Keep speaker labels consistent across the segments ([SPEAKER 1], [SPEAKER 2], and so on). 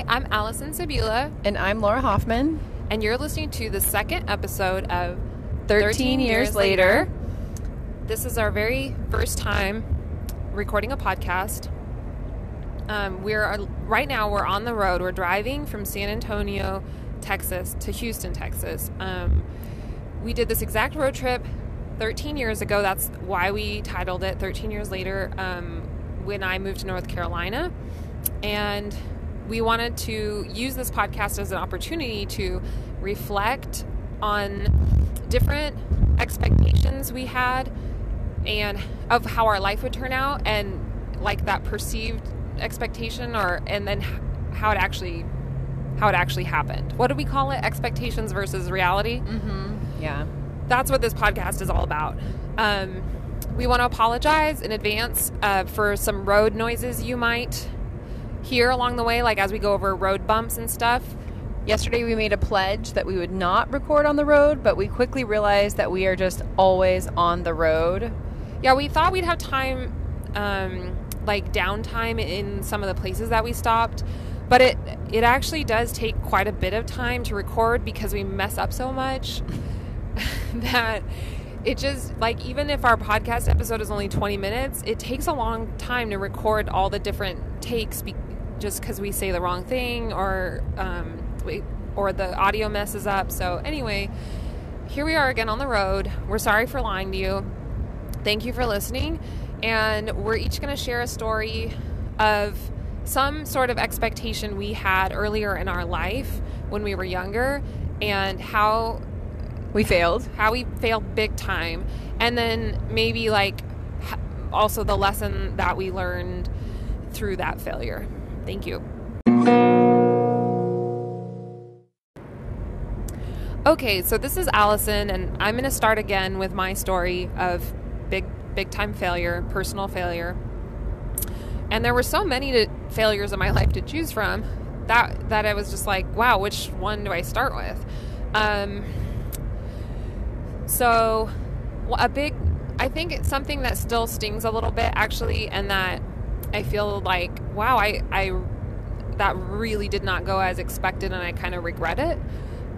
[SPEAKER 1] Hi, I'm Allison Sabula.
[SPEAKER 2] And I'm Laura Hoffman.
[SPEAKER 1] And you're listening to the second episode of
[SPEAKER 2] 13, 13 years, years later. later.
[SPEAKER 1] This is our very first time recording a podcast. Um, we're right now we're on the road. We're driving from San Antonio, Texas, to Houston, Texas. Um, we did this exact road trip 13 years ago. That's why we titled it 13 Years Later. Um, when I moved to North Carolina, and we wanted to use this podcast as an opportunity to reflect on different expectations we had and of how our life would turn out and like that perceived expectation or and then how it actually how it actually happened. What do we call it? Expectations versus reality?
[SPEAKER 2] Mm-hmm. yeah.
[SPEAKER 1] That's what this podcast is all about. Um, we want to apologize in advance uh, for some road noises you might hear along the way like as we go over road bumps and stuff
[SPEAKER 2] Yesterday, we made a pledge that we would not record on the road, but we quickly realized that we are just always on the road.
[SPEAKER 1] Yeah, we thought we'd have time, um, like downtime in some of the places that we stopped, but it it actually does take quite a bit of time to record because we mess up so much that it just like even if our podcast episode is only 20 minutes, it takes a long time to record all the different takes be- just because we say the wrong thing or um, we, or the audio messes up. So, anyway, here we are again on the road. We're sorry for lying to you. Thank you for listening. And we're each going to share a story of some sort of expectation we had earlier in our life when we were younger and how
[SPEAKER 2] we failed.
[SPEAKER 1] How we failed big time. And then maybe like also the lesson that we learned through that failure. Thank you. Okay, so this is Allison, and I'm going to start again with my story of big, big time failure, personal failure. And there were so many to, failures in my life to choose from that that I was just like, wow, which one do I start with? Um, so, a big, I think it's something that still stings a little bit actually, and that I feel like, wow, I, I, that really did not go as expected, and I kind of regret it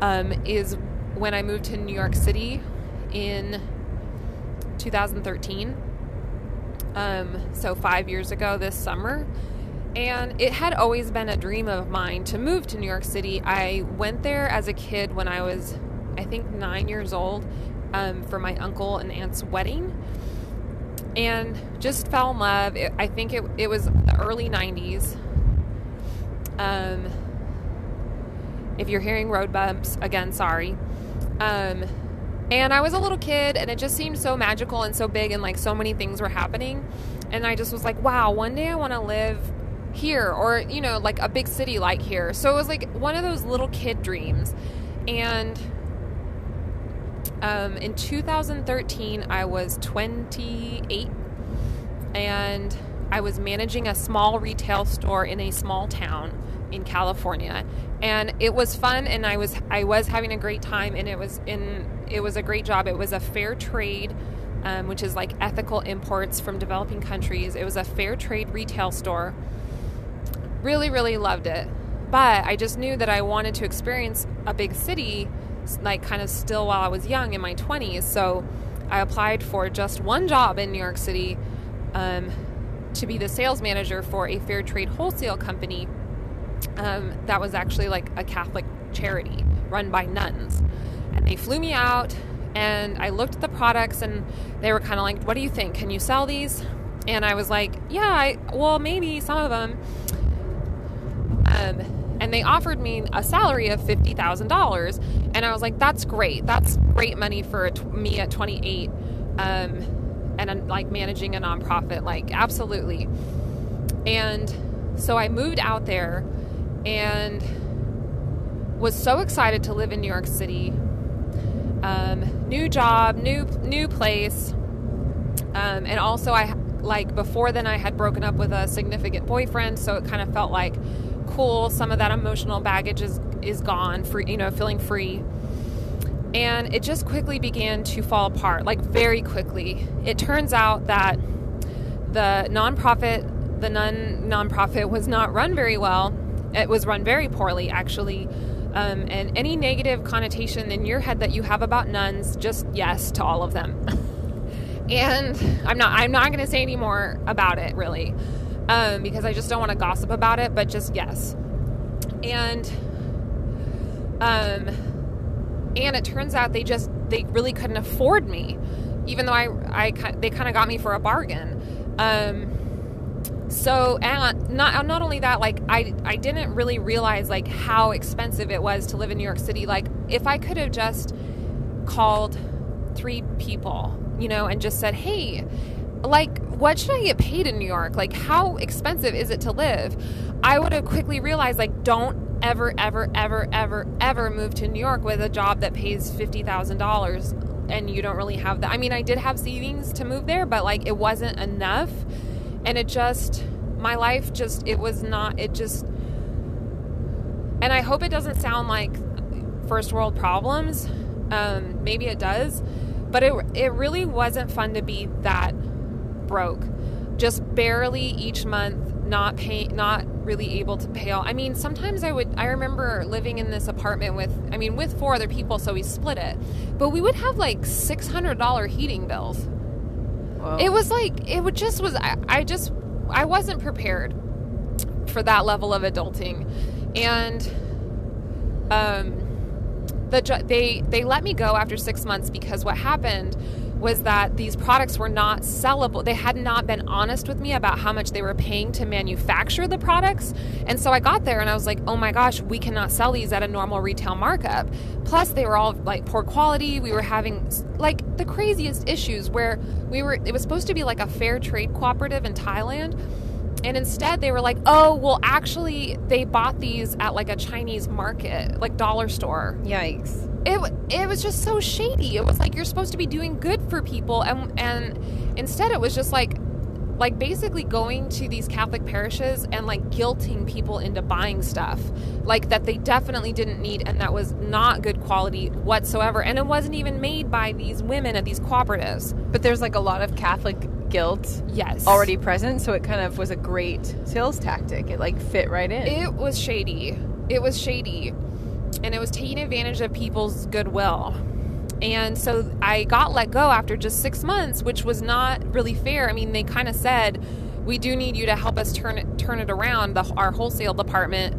[SPEAKER 1] um, is when I moved to New York City in 2013. Um, so, five years ago this summer. And it had always been a dream of mine to move to New York City. I went there as a kid when I was, I think, nine years old um, for my uncle and aunt's wedding and just fell in love. It, I think it, it was the early 90s. Um, if you're hearing road bumps, again, sorry. Um, and I was a little kid, and it just seemed so magical and so big, and like so many things were happening. And I just was like, wow, one day I want to live here, or, you know, like a big city like here. So it was like one of those little kid dreams. And um, in 2013, I was 28, and I was managing a small retail store in a small town in California, and it was fun, and I was I was having a great time, and it was in it was a great job. It was a fair trade. Um, which is like ethical imports from developing countries. It was a fair trade retail store. Really, really loved it. But I just knew that I wanted to experience a big city, like kind of still while I was young in my 20s. So I applied for just one job in New York City um, to be the sales manager for a fair trade wholesale company um, that was actually like a Catholic charity run by nuns. And they flew me out, and I looked at the products, and they were kind of like, What do you think? Can you sell these? And I was like, Yeah, I, well, maybe some of them. Um, and they offered me a salary of $50,000. And I was like, That's great. That's great money for me at 28. Um, and like managing a nonprofit, like, absolutely. And so I moved out there and was so excited to live in New York City. Um, new job, new new place, um, and also I like before then I had broken up with a significant boyfriend, so it kind of felt like cool. Some of that emotional baggage is is gone, free, you know, feeling free. And it just quickly began to fall apart, like very quickly. It turns out that the nonprofit, the nun nonprofit, was not run very well it was run very poorly, actually. Um, and any negative connotation in your head that you have about nuns, just yes to all of them. and I'm not I'm not going to say any more about it really, um, because I just don't want to gossip about it. But just yes, and um, and it turns out they just they really couldn't afford me, even though I I they kind of got me for a bargain. Um, so and not not only that like I I didn't really realize like how expensive it was to live in New York City like if I could have just called three people you know and just said hey like what should I get paid in New York? Like how expensive is it to live? I would have quickly realized like don't ever ever ever ever ever move to New York with a job that pays $50,000 and you don't really have that. I mean I did have savings to move there but like it wasn't enough. And it just my life just it was not it just and i hope it doesn't sound like first world problems. Um, maybe it does but it, it really wasn't fun to be that broke. Just barely each month not pay not really able to pay all. I mean sometimes i would i remember living in this apartment with i mean with four other people so we split it. But we would have like $600 heating bills. Whoa. It was like it would just was I, I just I wasn't prepared for that level of adulting, and um, the they they let me go after six months because what happened was that these products were not sellable. They had not been honest with me about how much they were paying to manufacture the products. And so I got there and I was like, oh my gosh, we cannot sell these at a normal retail markup. Plus, they were all like poor quality. We were having like the craziest issues where we were, it was supposed to be like a fair trade cooperative in Thailand. And instead, they were like, oh, well, actually, they bought these at like a Chinese market, like dollar store.
[SPEAKER 2] Yikes
[SPEAKER 1] it it was just so shady. It was like you're supposed to be doing good for people, and and instead it was just like like basically going to these Catholic parishes and like guilting people into buying stuff like that they definitely didn't need and that was not good quality whatsoever. And it wasn't even made by these women at these cooperatives.
[SPEAKER 2] But there's like a lot of Catholic guilt
[SPEAKER 1] yes
[SPEAKER 2] already present so it kind of was a great sales tactic it like fit right in
[SPEAKER 1] it was shady it was shady and it was taking advantage of people's goodwill. And so I got let go after just six months, which was not really fair. I mean, they kind of said, "We do need you to help us turn it turn it around." The, our wholesale department,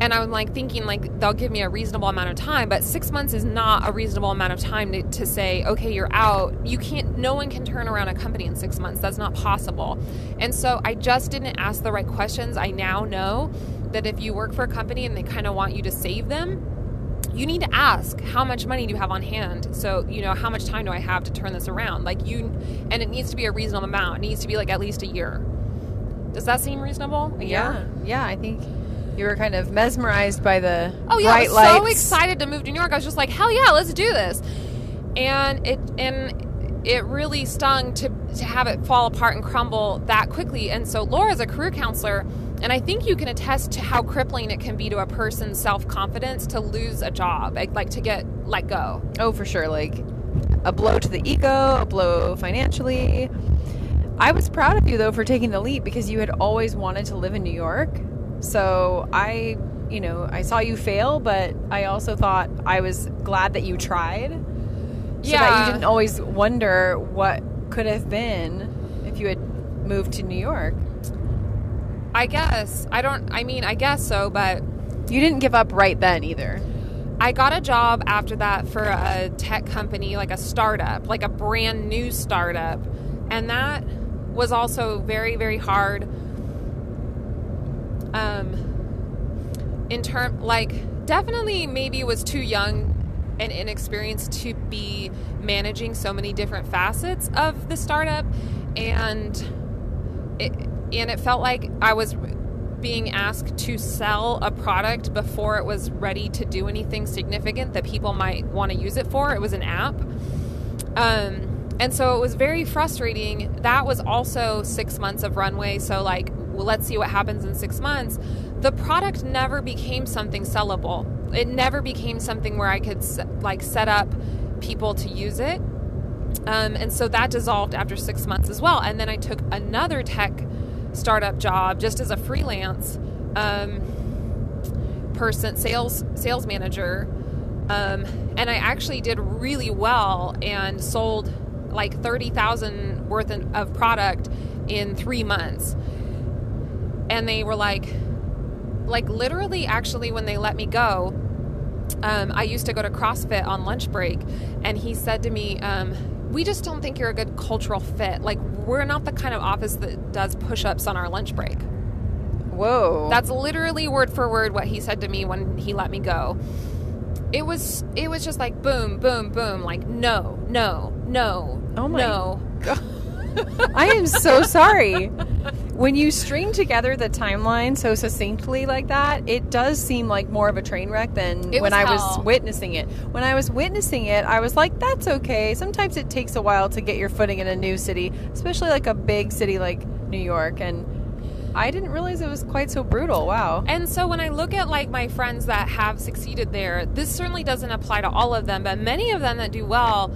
[SPEAKER 1] and I'm like thinking like they'll give me a reasonable amount of time, but six months is not a reasonable amount of time to, to say, "Okay, you're out." You can't. No one can turn around a company in six months. That's not possible. And so I just didn't ask the right questions. I now know that if you work for a company and they kind of want you to save them, you need to ask how much money do you have on hand? So you know how much time do i have to turn this around? Like you and it needs to be a reasonable amount. It needs to be like at least a year. Does that seem reasonable? A
[SPEAKER 2] yeah year? yeah. I think you were kind of mesmerized by the
[SPEAKER 1] oh yeah
[SPEAKER 2] bright
[SPEAKER 1] I was
[SPEAKER 2] lights.
[SPEAKER 1] so excited to move to new york. I was just like hell yeah let's do this. And it and it really stung to to have it fall apart and crumble that quickly. And so laura's a career counselor and I think you can attest to how crippling it can be to a person's self confidence to lose a job, like, like to get let go.
[SPEAKER 2] Oh, for sure. Like a blow to the ego, a blow financially. I was proud of you though for taking the leap because you had always wanted to live in New York. So I, you know, I saw you fail, but I also thought I was glad that you tried. So yeah. that you didn't always wonder what could have been if you had moved to New York.
[SPEAKER 1] I guess. I don't, I mean, I guess so, but.
[SPEAKER 2] You didn't give up right then either.
[SPEAKER 1] I got a job after that for a tech company, like a startup, like a brand new startup. And that was also very, very hard. Um, in term, like, definitely maybe was too young and inexperienced to be managing so many different facets of the startup. And it, and it felt like I was being asked to sell a product before it was ready to do anything significant that people might want to use it for. It was an app. Um, and so it was very frustrating. That was also six months of runway. So, like, well, let's see what happens in six months. The product never became something sellable. It never became something where I could, like, set up people to use it. Um, and so that dissolved after six months as well. And then I took another tech startup job just as a freelance. Um, person, sales sales manager, um, and I actually did really well and sold like thirty thousand worth of product in three months. And they were like, like literally, actually, when they let me go, um, I used to go to CrossFit on lunch break, and he said to me, um, "We just don't think you're a good cultural fit. Like, we're not the kind of office that does push-ups on our lunch break."
[SPEAKER 2] Whoa.
[SPEAKER 1] That's literally word for word what he said to me when he let me go. It was it was just like boom, boom, boom, like no, no, no,
[SPEAKER 2] Oh my
[SPEAKER 1] no.
[SPEAKER 2] I am so sorry. When you string together the timeline so succinctly like that, it does seem like more of a train wreck than
[SPEAKER 1] It
[SPEAKER 2] when
[SPEAKER 1] was
[SPEAKER 2] I was witnessing it. When I was witnessing it, I was like, that's okay. Sometimes it takes a while to get your footing in a new city, especially like a big city like New York. And I didn't realize it was quite so brutal. Wow.
[SPEAKER 1] And so when I look at like my friends that have succeeded there, this certainly doesn't apply to all of them, but many of them that do well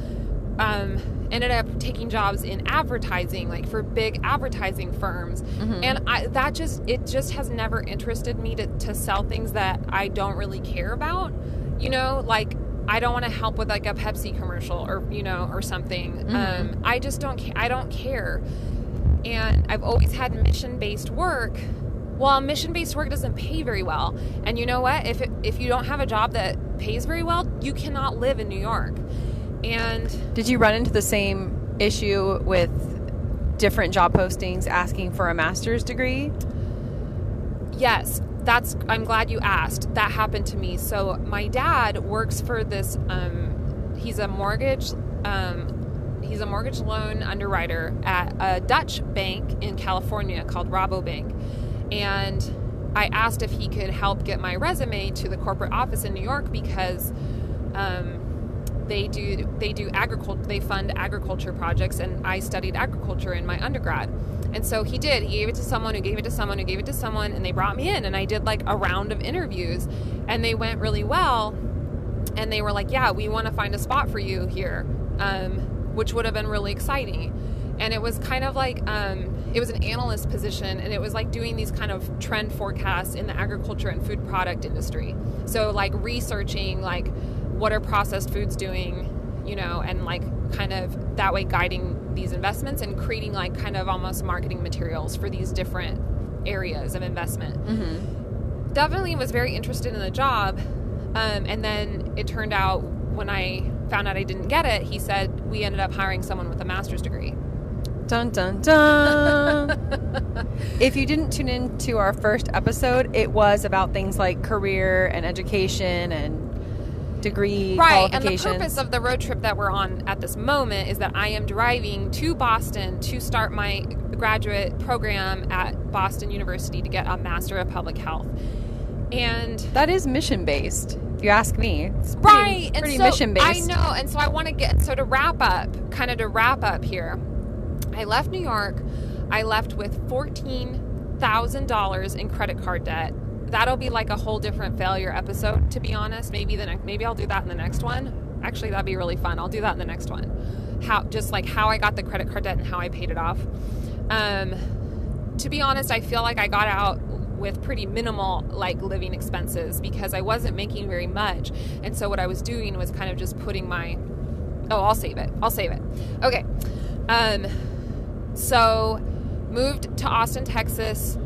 [SPEAKER 1] um, ended up taking jobs in advertising, like for big advertising firms. And I, that just it just has never interested me to, to sell things that I don't really care about. You know, like I don't want to help with like a Pepsi commercial or you know or something. Um, I just don't. Ca- I don't care and I've always had mission based work. Well, mission based work doesn't pay very well. And you know what? If, it, if you don't have a job that pays very well, you cannot live in New York. And
[SPEAKER 2] Did you run into the same issue with different job postings asking for a master's degree?
[SPEAKER 1] yes, that's, I'm glad you asked. That happened to me. So my dad works for this, um, he's a mortgage, um, he's a mortgage loan underwriter at a Dutch bank in California called Rabobank. And I asked if he could help get my resume to the corporate office in New York because um, they do they do agriculture they fund agriculture projects and I studied agriculture in my undergrad. And so he did. He gave it to someone who gave it to someone who gave it to someone and they brought me in and I did like a round of interviews and they went really well and they were like, "Yeah, we want to find a spot for you here," um, which would have been really exciting. And it was kind of like um, it was an analyst position, and it was like doing these kind of trend forecasts in the agriculture and food product industry. So like researching like what are processed foods doing, you know, and like kind of that way guiding these investments and creating like kind of almost marketing materials for these different areas of investment definitely was very interested in the job. Um, and then it turned out when I found out I didn't get it, he said we ended up hiring someone with a master's degree.
[SPEAKER 2] Dun dun dun. if you didn't tune in to our first episode, it was about things like career and education and degree
[SPEAKER 1] Right. And the purpose of the road trip that we're on at this moment is that I am driving to Boston to start my graduate program at Boston University to get a Master of Public Health. And
[SPEAKER 2] that is mission based. If you ask me, it's pretty,
[SPEAKER 1] right and
[SPEAKER 2] pretty
[SPEAKER 1] so
[SPEAKER 2] mission based.
[SPEAKER 1] i know and so i want to get so to wrap up kind of to wrap up here i left new york i left with $14000 in credit card debt that'll be like a whole different failure episode to be honest maybe the maybe i'll do that in the next one actually that'd be really fun i'll do that in the next one how just like how i got the credit card debt and how i paid it off um to be honest i feel like i got out with pretty minimal like living expenses because I wasn't making very much. And so what I was doing was kind of just putting my Oh, I'll save it. I'll save it. Okay. Um so moved to Austin, Texas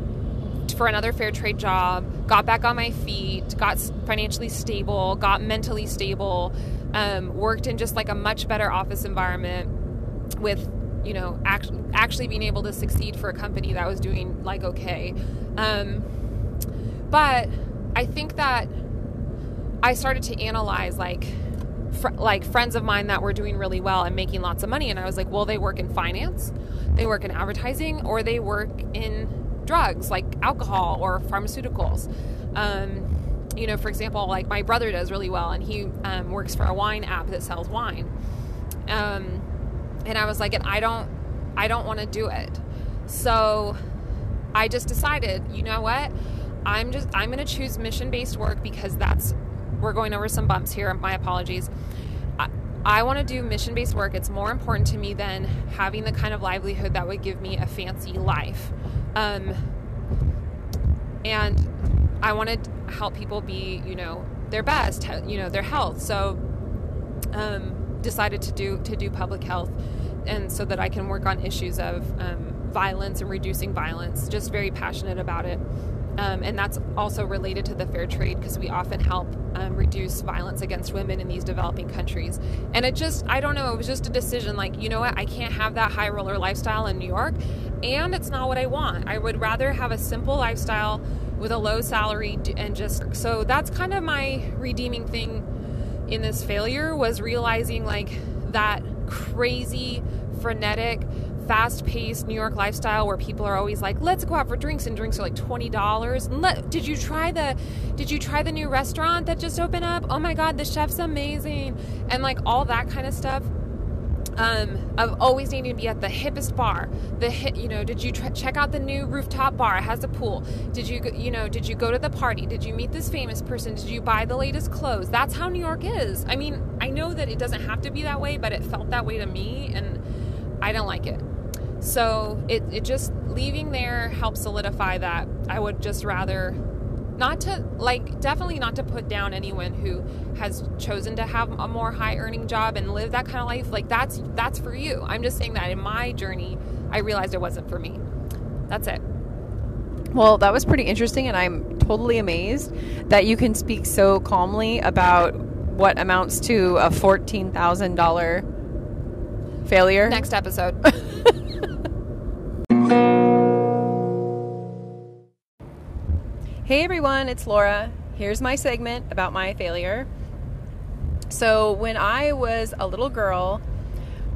[SPEAKER 1] for another fair trade job, got back on my feet, got financially stable, got mentally stable, um, worked in just like a much better office environment with you know act- actually being able to succeed for a company that was doing like okay. Um, but i think that i started to analyze like fr- like friends of mine that were doing really well and making lots of money and i was like well they work in finance they work in advertising or they work in drugs like alcohol or pharmaceuticals um, you know for example like my brother does really well and he um, works for a wine app that sells wine um, and I was like, and I don't, I don't want to do it. So I just decided, you know what? I'm just, I'm going to choose mission based work because that's, we're going over some bumps here. My apologies. I, I want to do mission based work. It's more important to me than having the kind of livelihood that would give me a fancy life. Um, and I want to help people be, you know, their best, you know, their health. So, um, decided to do to do public health, and so that I can work on issues of um, violence and reducing violence. Just very passionate about it. Um, and that's also related to the fair trade because we often help um, reduce violence against women in these developing countries. And it just, I don't know, it was just a decision like, you know what, I can't have that high roller lifestyle in New York, and it's not what I want. I would rather have a simple lifestyle with a low salary and just, so that's kind of my redeeming thing in this failure was realizing like that crazy, frenetic, fast paced New York lifestyle where people are always like, let's go out for drinks and drinks are like twenty dollars. Did you try the did you try the new restaurant that just opened up? Oh my god, the chef's amazing. And like all that kind of stuff. Um, of always needing to be at the hippest bar. The hit, you know, did you tr- check out the new rooftop bar? It has a pool. Did you, you know, did you go to the party? Did you meet this famous person? Did you buy the latest clothes? That's how New York is. I mean, I know that it doesn't have to be that way, but it felt that way to me, and I don't like it. So it, it just leaving there helps solidify that. I would just rather not to like definitely not to put down anyone who has chosen to have a more high earning job and live that kind of life. Like that's that's for you. I'm just saying that in my journey i realized it wasn't for me. That's it.
[SPEAKER 2] Well that was pretty interesting and i'm totally amazed that you can speak so calmly about what amounts to a $14000 failure.
[SPEAKER 1] Next episode
[SPEAKER 2] Hey everyone, it's Laura. Here's my segment about my failure. So, when I was a little girl,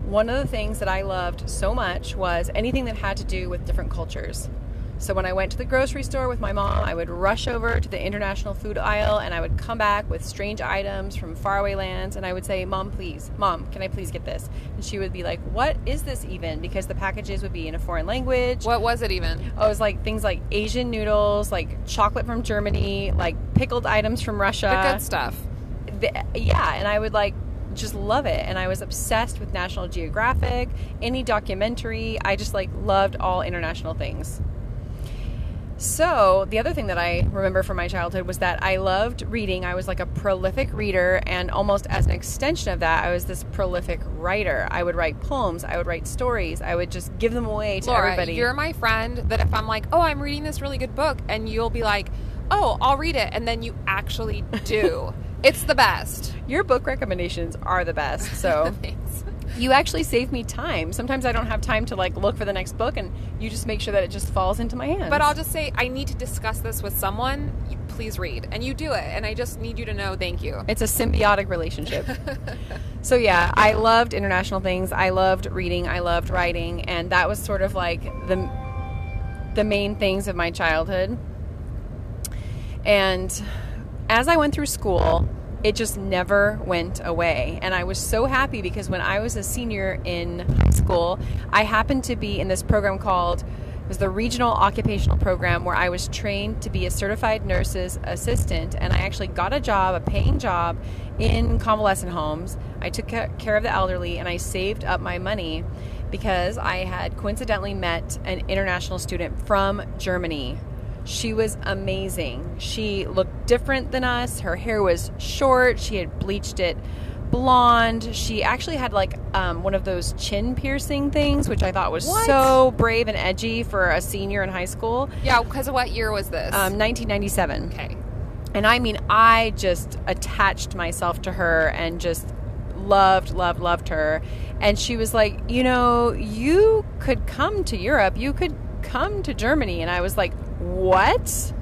[SPEAKER 2] one of the things that I loved so much was anything that had to do with different cultures. So when I went to the grocery store with my mom, I would rush over to the international food aisle and I would come back with strange items from faraway lands and I would say, "Mom, please. Mom, can I please get this?" And she would be like, "What is this even?" because the packages would be in a foreign language.
[SPEAKER 1] What was it even?
[SPEAKER 2] Oh, it was like things like Asian noodles, like chocolate from Germany, like pickled items from Russia.
[SPEAKER 1] The good stuff.
[SPEAKER 2] The, yeah, and I would like just love it and i was obsessed with national geographic any documentary i just like loved all international things so, the other thing that I remember from my childhood was that I loved reading. I was like a prolific reader, and almost as an extension of that, I was this prolific writer. I would write poems, I would write stories, I would just give them away to
[SPEAKER 1] Laura,
[SPEAKER 2] everybody.
[SPEAKER 1] You're my friend that if I'm like, oh, I'm reading this really good book, and you'll be like, oh, I'll read it, and then you actually do. it's the best.
[SPEAKER 2] Your book recommendations are the best. So, you actually save me time. Sometimes I don't have time to like look for the next book, and you just make sure that it just falls into my hands.
[SPEAKER 1] But I'll just say I need to discuss this with someone. Please read, and you do it, and I just need you to know thank you.
[SPEAKER 2] It's a symbiotic relationship. so yeah, I loved international things. I loved reading. I loved writing, and that was sort of like the the main things of my childhood. And as I went through school, it just never went away. And I was so happy because when I was a senior in high school, I happened to be in this program called it was the regional occupational program where I was trained to be a certified nurse's assistant, and I actually got a job, a paying job in convalescent homes. I took care of the elderly, and I saved up my money because I had coincidentally met an international student from Germany she was amazing. She looked different than us. Her hair was short. She had bleached it blonde. She actually had like um, one of those chin piercing things, which I thought was what? so brave and edgy for a senior in high school.
[SPEAKER 1] Yeah, because what year was this?
[SPEAKER 2] Um, 1997.
[SPEAKER 1] Okay.
[SPEAKER 2] And I mean, I just attached myself to her and just loved, loved, loved her. And she was like, you know, you could come to Europe. You could come to Germany. And I was like, what?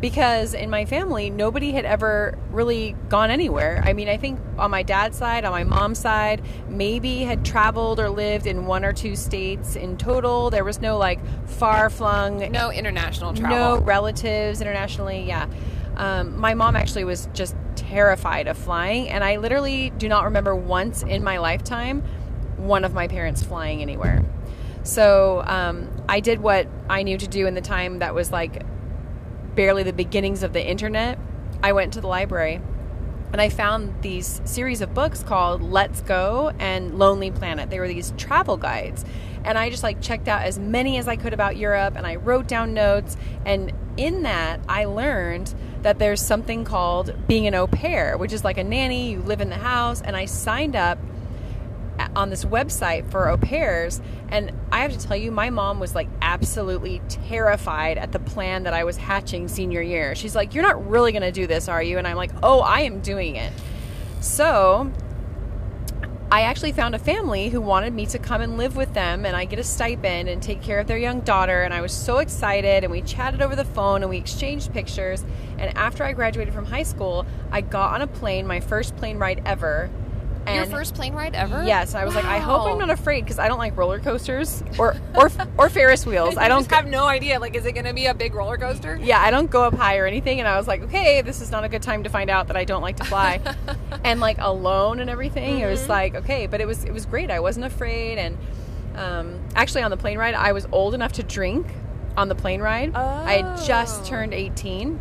[SPEAKER 2] Because in my family, nobody had ever really gone anywhere. I mean, I think on my dad's side, on my mom's side, maybe had traveled or lived in one or two states in total. There was no like far flung,
[SPEAKER 1] no international travel,
[SPEAKER 2] no relatives internationally. Yeah. Um, my mom actually was just terrified of flying, and I literally do not remember once in my lifetime one of my parents flying anywhere. So um, I did what I knew to do in the time that was like barely the beginnings of the internet. I went to the library and I found these series of books called Let's Go and Lonely Planet. They were these travel guides. And I just like checked out as many as I could about Europe and I wrote down notes. And in that, I learned that there's something called being an au pair, which is like a nanny. You live in the house. And I signed up on this website for au pairs. And I have to tell you, my mom was like absolutely terrified at the plan that I was hatching senior year. She's like, You're not really going to do this, are you? And I'm like, Oh, I am doing it. So I actually found a family who wanted me to come and live with them and I get a stipend and take care of their young daughter and I was so excited and we chatted over the phone and we exchanged pictures and after I graduated from high school I got on a plane my first plane ride ever
[SPEAKER 1] Your first plane ride ever?
[SPEAKER 2] Yes, and I was like, I hope I'm not afraid because I don't like roller coasters or or or Ferris wheels. I don't
[SPEAKER 1] just have no idea. Like, is it going to be a big roller coaster?
[SPEAKER 2] yeah, I don't go up high or anything. And I was like, okay, this is not a good time to find out that I don't like to fly, and like alone and everything. It
[SPEAKER 1] Mm-hmm.
[SPEAKER 2] was like okay, but it was it was great. I wasn't afraid, and um, actually on the plane ride, I was old enough to drink on the plane ride. I had just
[SPEAKER 1] Oh.
[SPEAKER 2] turned 18,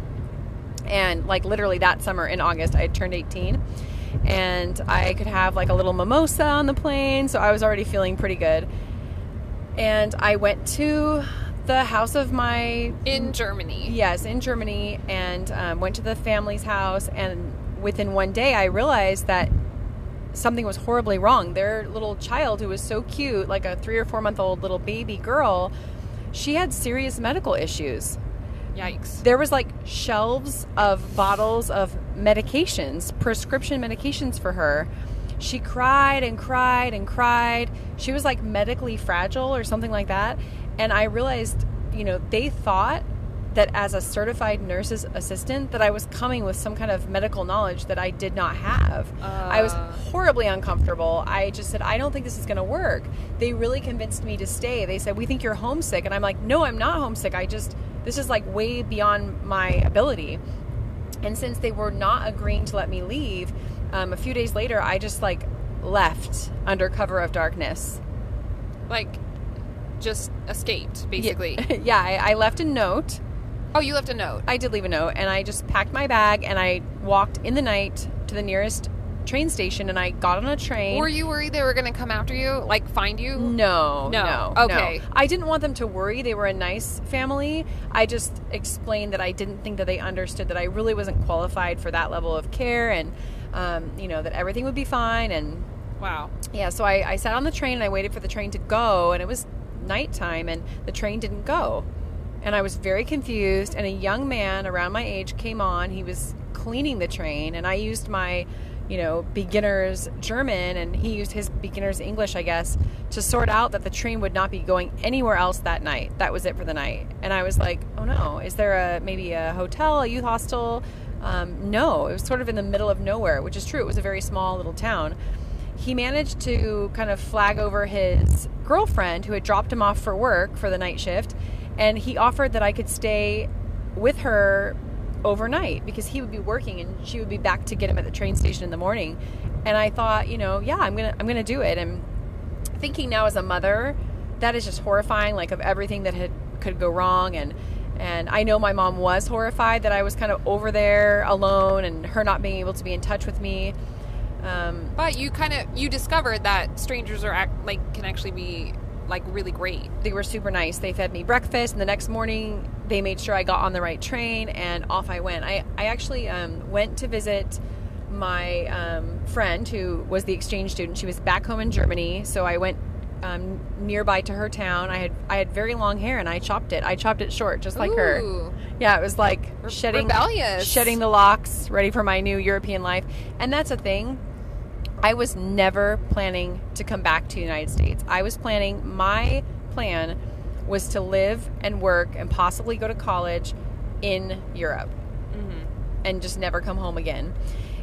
[SPEAKER 2] and like literally that summer in August, I had turned 18. And I could have like a little mimosa on the plane, so I was already feeling pretty good. And I went to the house of my
[SPEAKER 1] In Germany.
[SPEAKER 2] Yes, in Germany, and um, went to the family's house. And within one day, I realized that something was horribly wrong. Their little child, who was so cute, like a three or four month old little baby girl, she had serious medical issues.
[SPEAKER 1] Yikes.
[SPEAKER 2] There was like shelves of bottles of medications, prescription medications for her. She cried and cried and cried. She was like medically fragile or something like that. And I realized, you know, they thought that as a certified nurse's assistant that I was coming with some kind of medical knowledge that I did not have. I was
[SPEAKER 1] Uh.
[SPEAKER 2] horribly uncomfortable. I just said, I don't think this is going to work. They really convinced me to stay. They said, We think you're homesick. And I'm like, No, I'm not homesick. I just, this is like way beyond my ability. And since they were not agreeing to let me leave, um, a few days later, I just like left under cover of darkness.
[SPEAKER 1] Like, just escaped, basically.
[SPEAKER 2] yeah, I, I left a note.
[SPEAKER 1] Oh, you left a note.
[SPEAKER 2] I did leave a note, and I just packed my bag and I walked in the night to the nearest train station, and I got on a train.
[SPEAKER 1] Were you worried they were going to come after you? Like, find you?
[SPEAKER 2] No,
[SPEAKER 1] No.
[SPEAKER 2] no,
[SPEAKER 1] Okay.
[SPEAKER 2] no. I didn't want them to worry. They were a nice family. I just explained that I didn't think that they understood that I really wasn't qualified for that level of care, and um, you know that everything would be fine. And
[SPEAKER 1] Wow.
[SPEAKER 2] yeah, so I, I sat on the train and I waited for the train to go, and it was nighttime, and the train didn't go, and I was very confused. And a young man around my age came on. He was cleaning the train, and I used my you know beginner's German, and he used his beginner's English, I guess, to sort out that the train would not be going anywhere else that night. That was it for the night, and I was like, oh no, is there a maybe a hotel, a youth hostel? Um, no, it was sort of in the middle of nowhere, which is true. It was a very small little town he managed to kind of flag over his girlfriend who had dropped him off for work for the night shift and he offered that I could stay with her overnight because he would be working and she would be back to get him at the train station in the morning. And I thought you know yeah I'm to I'm to do it. And thinking now as a mother that is just horrifying like of everything that had could go wrong. And and I know my mom was horrified that I was kind of over there alone and her not being able to be in touch with me. Um,
[SPEAKER 1] But you kind of you discovered that strangers are act, like can actually be like really great.
[SPEAKER 2] they were super nice. They fed me breakfast, and the next morning they made sure I got on the right train, and off I went. I, I actually um, went to visit my um, friend who was the exchange student. She was back home in Germany, so I went um, nearby to her town. I had I had very long hair, and I chopped it. I chopped it short, just like her. Yeah, it was like
[SPEAKER 1] Re-
[SPEAKER 2] shedding
[SPEAKER 1] rebellious.
[SPEAKER 2] shedding the locks, ready for my new European life. And that's a thing. I was never planning to come back to the United States. I was planning my plan was to live and work and possibly go to college in Europe and just never come home again.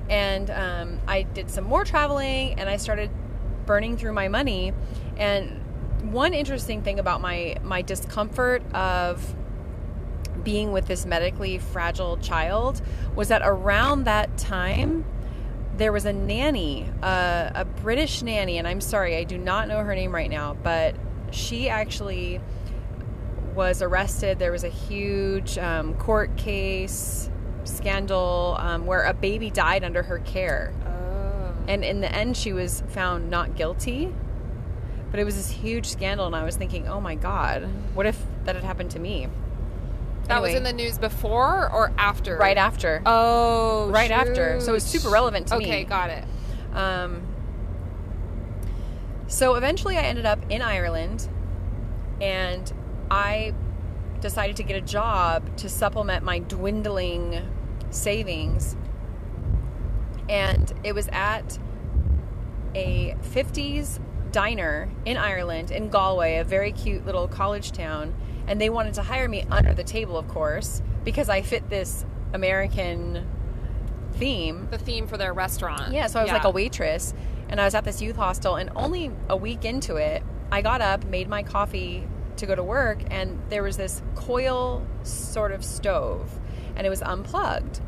[SPEAKER 2] And um, I did some more traveling and I started burning through my money. And one interesting thing about my my discomfort of being with this medically fragile child was that around that time there was a nanny, uh, a British nanny, and I'm sorry, I do not know her name right now, but she actually was arrested. There was a huge um, court case scandal um, where a baby died under her care.
[SPEAKER 1] Oh.
[SPEAKER 2] And in the end, she was found not guilty. But it was this huge scandal, and I was thinking, oh my god, what if that had happened to me?
[SPEAKER 1] That was in the news before or after?
[SPEAKER 2] Right after.
[SPEAKER 1] Oh,
[SPEAKER 2] Right after. So it's
[SPEAKER 1] shoot.
[SPEAKER 2] super relevant to me.
[SPEAKER 1] Okay, got it.
[SPEAKER 2] Um, so eventually, I ended up in Ireland, and I decided to get a job to supplement my dwindling savings. And it was at a 50s diner in Ireland, in Galway, a very cute little college town. And they wanted to hire me under the table, of course, because I fit this American theme.
[SPEAKER 1] The theme for their restaurant.
[SPEAKER 2] Yeah, so I was like a waitress, and I was at this youth hostel, and only a week into it, I got up, made my coffee to go to work, and there was this coil sort of stove, and it was unplugged,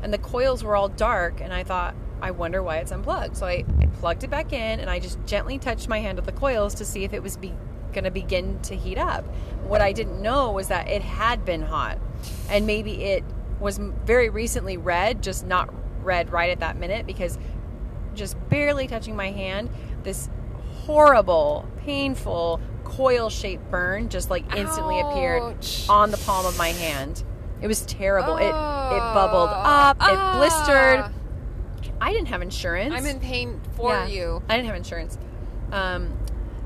[SPEAKER 2] and the coils were all dark, and I thought, I wonder why it's unplugged. So I, I plugged it back in, and I just gently touched my hand with the coils to see if it was be, going to begin to heat up. What I didn't know was that it had been hot, and maybe it was very recently red, just not red right at that minute because just barely touching my hand, this horrible, painful coil shaped burn just like instantly appeared on the palm of my hand. It was terrible. it it
[SPEAKER 1] Oh.
[SPEAKER 2] bubbled up, it
[SPEAKER 1] Ah.
[SPEAKER 2] blistered. I didn't have insurance.
[SPEAKER 1] I'm in pain for
[SPEAKER 2] Yeah,
[SPEAKER 1] you.
[SPEAKER 2] I didn't have insurance. Um,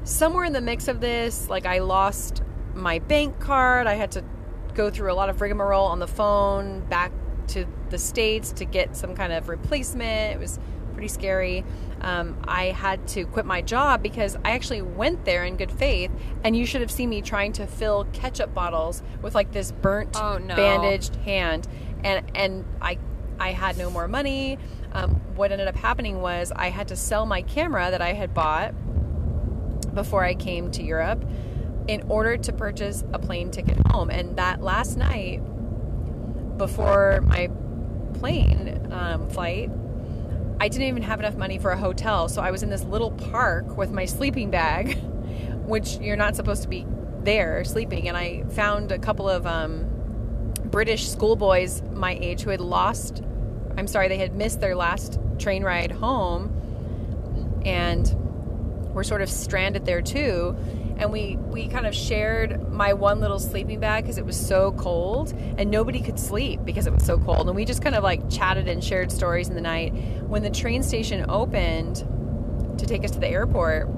[SPEAKER 2] somewhere in the mix of this, like I lost my bank card. I had to go through a lot of rigmarole on the phone back to the states to get some kind of replacement. It was pretty scary. Um, I had to quit my job because I actually went there in good faith, and you should have seen me trying to fill ketchup bottles with like this burnt,
[SPEAKER 1] Oh, no.
[SPEAKER 2] bandaged hand, and and I I had no more money. Um, what ended up happening was I had to sell my camera that I had bought before I came to Europe in order to purchase a plane ticket home. And that last night, before my plane um, flight, I didn't even have enough money for a hotel. So I was in this little park with my sleeping bag, which you're not supposed to be there sleeping. And I found a couple of um, British schoolboys my age who had lost, I'm sorry, they had missed their last train ride home and were sort of stranded there too. And we, we kind of shared my one little sleeping bag because it was so cold and nobody could sleep because it was so cold. And we just kind of like chatted and shared stories in the night. When the train station opened to take us to the airport,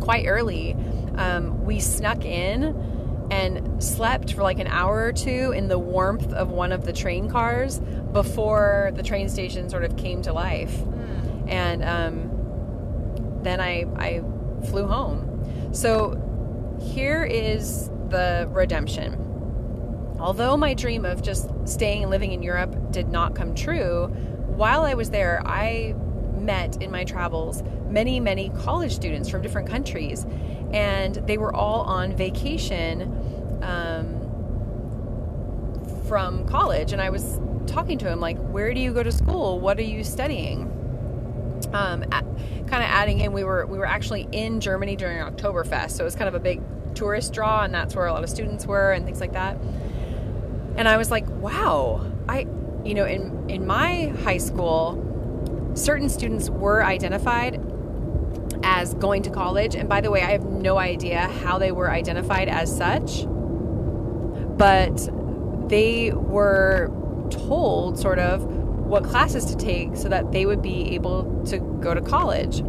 [SPEAKER 2] quite early, um, we snuck in and slept for like an hour or two in the warmth of one of the train cars before the train station sort of came to life. And um, then I, I flew home. So here is the redemption. Although my dream of just staying and living in Europe did not come true, while I was there, I met in my travels many, many college students from different countries, and they were all on vacation um, from college. And I was talking to them, like, where do you go to school? What are you studying? Um, kind of adding in, we were we were actually in Germany during Oktoberfest, so it was kind of a big tourist draw, and that's where a lot of students were and things like that. And I was like, wow, I, you know, in in my high school, certain students were identified as going to college, and by the way, I have no idea how they were identified as such, but they were told sort of what classes to take so that they would be able to go to college.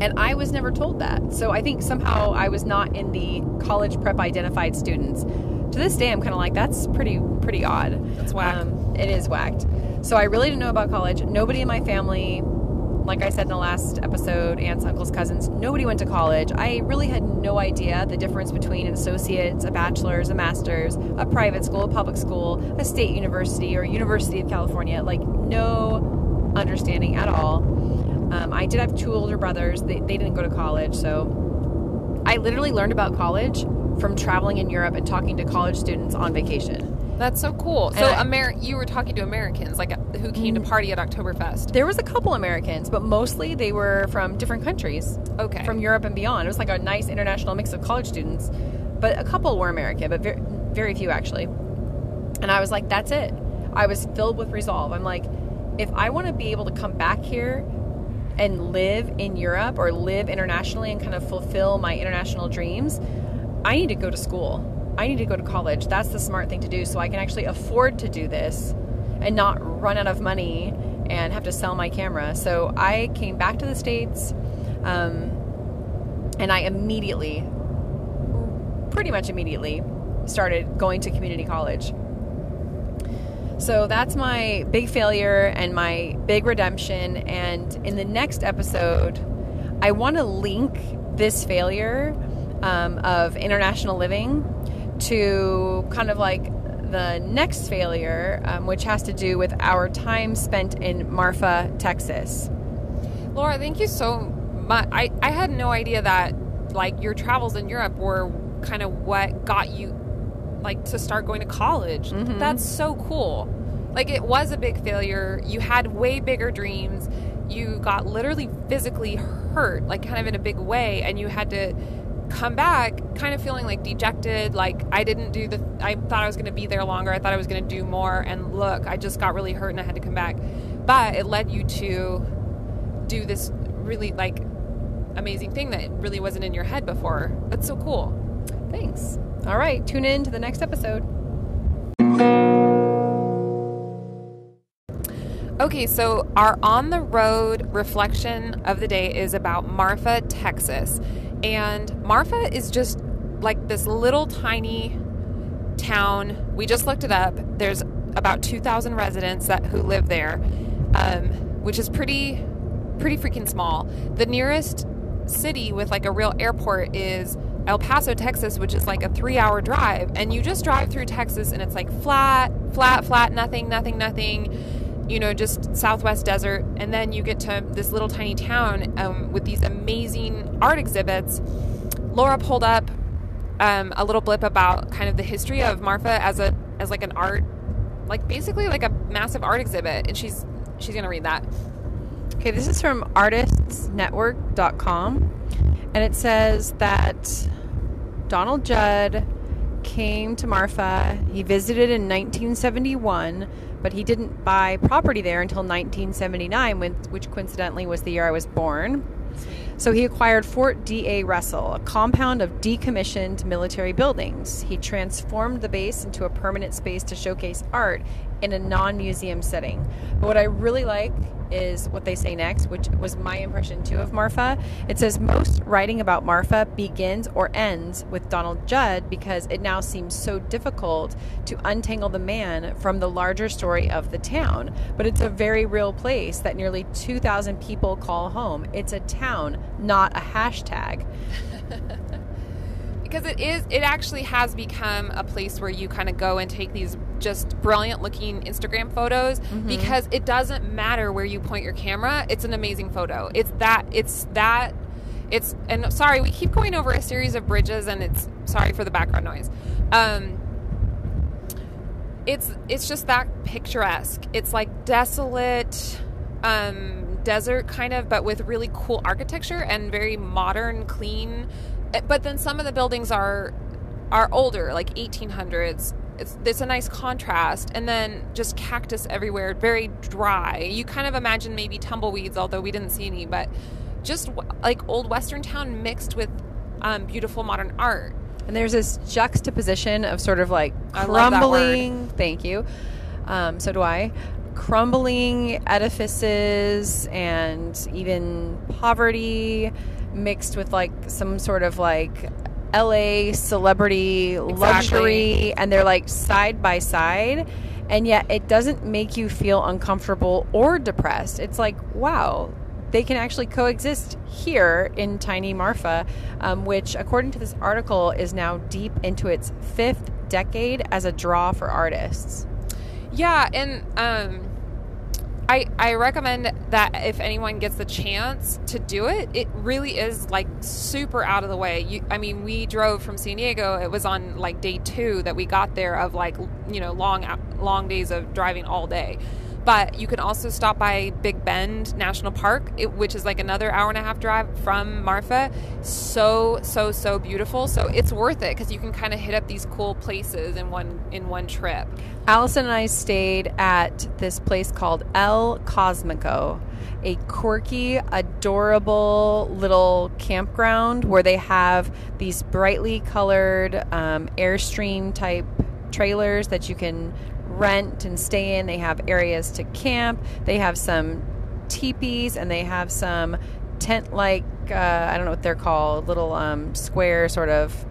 [SPEAKER 2] And I was never told that. So I think somehow I was not in the college prep identified students. To this day, I'm kind of like, that's pretty, pretty odd.
[SPEAKER 1] That's whack.
[SPEAKER 2] Um, it is whacked. So I really didn't know about college. Nobody in my family, like I said in the last episode, aunts, uncles, cousins, nobody went to college. I really had no idea the difference between an associate's, a bachelor's, a master's, a private school, a public school, a state university, or University of California. Like, no understanding at all. Um, I did have two older brothers. They, they didn't go to college. So I literally learned about college from traveling in Europe and talking to college students on vacation.
[SPEAKER 1] That's so cool. So,
[SPEAKER 2] I-
[SPEAKER 1] Amer- you were talking to Americans, like who came to party at Oktoberfest.
[SPEAKER 2] There was a couple Americans, but mostly they were from different countries,
[SPEAKER 1] Okay.
[SPEAKER 2] from Europe and beyond. It was like a nice international mix of college students, but a couple were American, but very, very few actually. And I was like, that's it. I was filled with resolve. I'm like, if I want to be able to come back here and live in Europe or live internationally and kind of fulfill my international dreams, I need to go to school. I need to go to college. That's the smart thing to do so I can actually afford to do this and not run out of money and have to sell my camera. So I came back to the States um, and I immediately, pretty much immediately, started going to community college. So that's my big failure and my big redemption. And in the next episode, I want to link this failure um, of international living to kind of like the next failure, um, which has to do with our time spent in Marfa, Texas.
[SPEAKER 1] Laura, thank you so much. I, I had no idea that like your travels in Europe were kind of what got you like to start going to college.
[SPEAKER 2] Mhm.
[SPEAKER 1] That's so cool. Like it was a big failure. You had way bigger dreams. You got literally physically hurt, like kind of in a big way, and you had to come back kind of feeling like dejected like i didn't do the i thought i was going to be there longer i thought i was going to do more and look i just got really hurt and i had to come back but it led you to do this really like amazing thing that really wasn't in your head before that's so cool
[SPEAKER 2] Thanks. All right, tune in to the next episode.
[SPEAKER 1] Okay, so our on the road reflection of the day is about Marfa, Texas. And Marfa is just like this little tiny town. We just looked it up. There's about 2,000 residents that who live there, um, which is pretty pretty freaking small. The nearest city with like a real airport is El Paso, Texas, which is like a three hour drive. And you just drive through Texas and it's like flat, flat, flat, nothing, nothing, nothing, you know, just southwest desert. And then you get to this little tiny town um, with these amazing art exhibits. Laura pulled up um, a little blip about kind of the history of Marfa as a as like an art, like basically like a massive art exhibit. And she's she's gonna read that.
[SPEAKER 2] Okay, this is from artistsnetwork.com, and it says that Donald Judd came to Marfa. He visited in 1971, but he didn't buy property there until 1979, which coincidentally was the year I was born. So he acquired Fort D.A. Russell, a compound of decommissioned military buildings. He transformed the base into a permanent space to showcase art in a non museum setting. But what I really like is what they say next, which was my impression too of Marfa. It says most writing about Marfa begins or ends with Donald Judd because it now seems so difficult to untangle the man from the larger story of the town. But it's a very real place that nearly 2,000 people call home. It's a town, not a hashtag.
[SPEAKER 1] because it is it actually has become a place where you kind of go and take these just brilliant looking instagram photos because it doesn't matter where you point your camera it's an amazing photo. It's that it's that it's and sorry we keep going over a series of bridges and it's sorry for the background noise. Um it's it's just that picturesque. It's like desolate um desert kind of but with really cool architecture and very modern clean but then some of the buildings are are older like 1800s it's, it's a nice contrast and then just cactus everywhere very dry you kind of imagine maybe tumbleweeds although we didn't see any but just like old western town mixed with um, beautiful modern art
[SPEAKER 2] And there's this juxtaposition of sort of like
[SPEAKER 1] I love that word.
[SPEAKER 2] crumbling. Thank you. Um, so do I. Crumbling edifices and even poverty mixed with like some sort of like LA celebrity luxury, and they're like side by side. And yet it doesn't make you feel uncomfortable or depressed. It's like, wow, they can actually coexist here in tiny Marfa, um, which, according to this article, is now deep into its fifth decade as a draw for artists.
[SPEAKER 1] Yeah, and um, I I recommend that if anyone gets the chance to do it, it really is like super out of the way. You, I mean, we drove from San Diego. It was on like day two that we got there of like you know long long days of driving all day, But you can also stop by Big Bend National Park, it, which is like another hour and a half drive from Marfa. So so so beautiful. So it's worth it because you can kind of hit up these cool places in one in one trip.
[SPEAKER 2] Allison and I stayed at this place called El Cosmico, a quirky, adorable little campground where they have these brightly colored um, Airstream type trailers that you can rent and stay in. They have areas to camp. They have some teepees and they have some tent like, uh, I don't know what they're called, little um, square sort of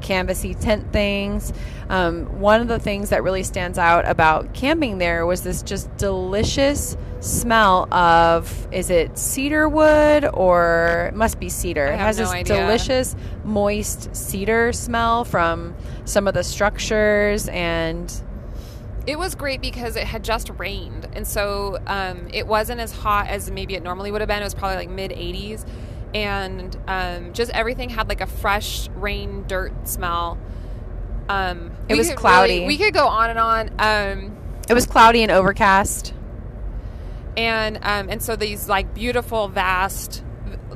[SPEAKER 2] canvasy tent things. Um, one of the things that really stands out about camping there was this just delicious smell of is it cedar wood or it must be cedar. It has
[SPEAKER 1] no
[SPEAKER 2] this
[SPEAKER 1] idea.
[SPEAKER 2] delicious moist cedar smell from some of the structures and
[SPEAKER 1] It was great because it had just rained, and so um, it wasn't as hot as maybe it normally would have been. It was probably like mid 80s, and um, just everything had like a fresh rain dirt smell. Um,
[SPEAKER 2] It was cloudy.
[SPEAKER 1] really- we could go on and on. Um,
[SPEAKER 2] it was cloudy and overcast.
[SPEAKER 1] and um, and so these like beautiful vast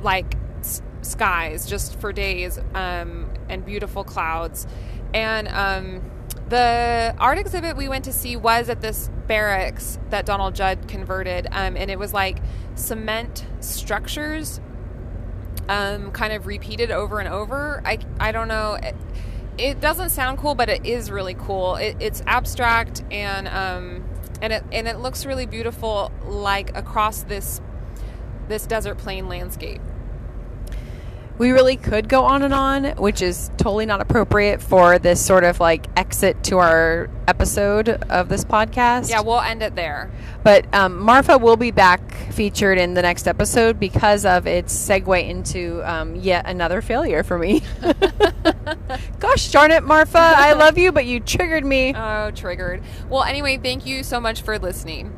[SPEAKER 1] like s- skies just for days um, and beautiful clouds and um, the art exhibit we went to see was at this barracks that donald judd converted um, and it was like cement structures um, kind of repeated over and over. I, I don't know. It, it doesn't sound cool but it is really cool. It, it's abstract and um, and it and it looks really beautiful like across this this desert plain landscape
[SPEAKER 2] We really could go on and on, which is totally not appropriate for this sort of like exit to our episode of this podcast.
[SPEAKER 1] yeah we'll end it there
[SPEAKER 2] But um, Marfa will be back featured in the next episode because of its segue into um, yet another failure for me. Gosh darn it, Marfa. I love you, but you triggered me.
[SPEAKER 1] oh triggered well anyway thank you so much for listening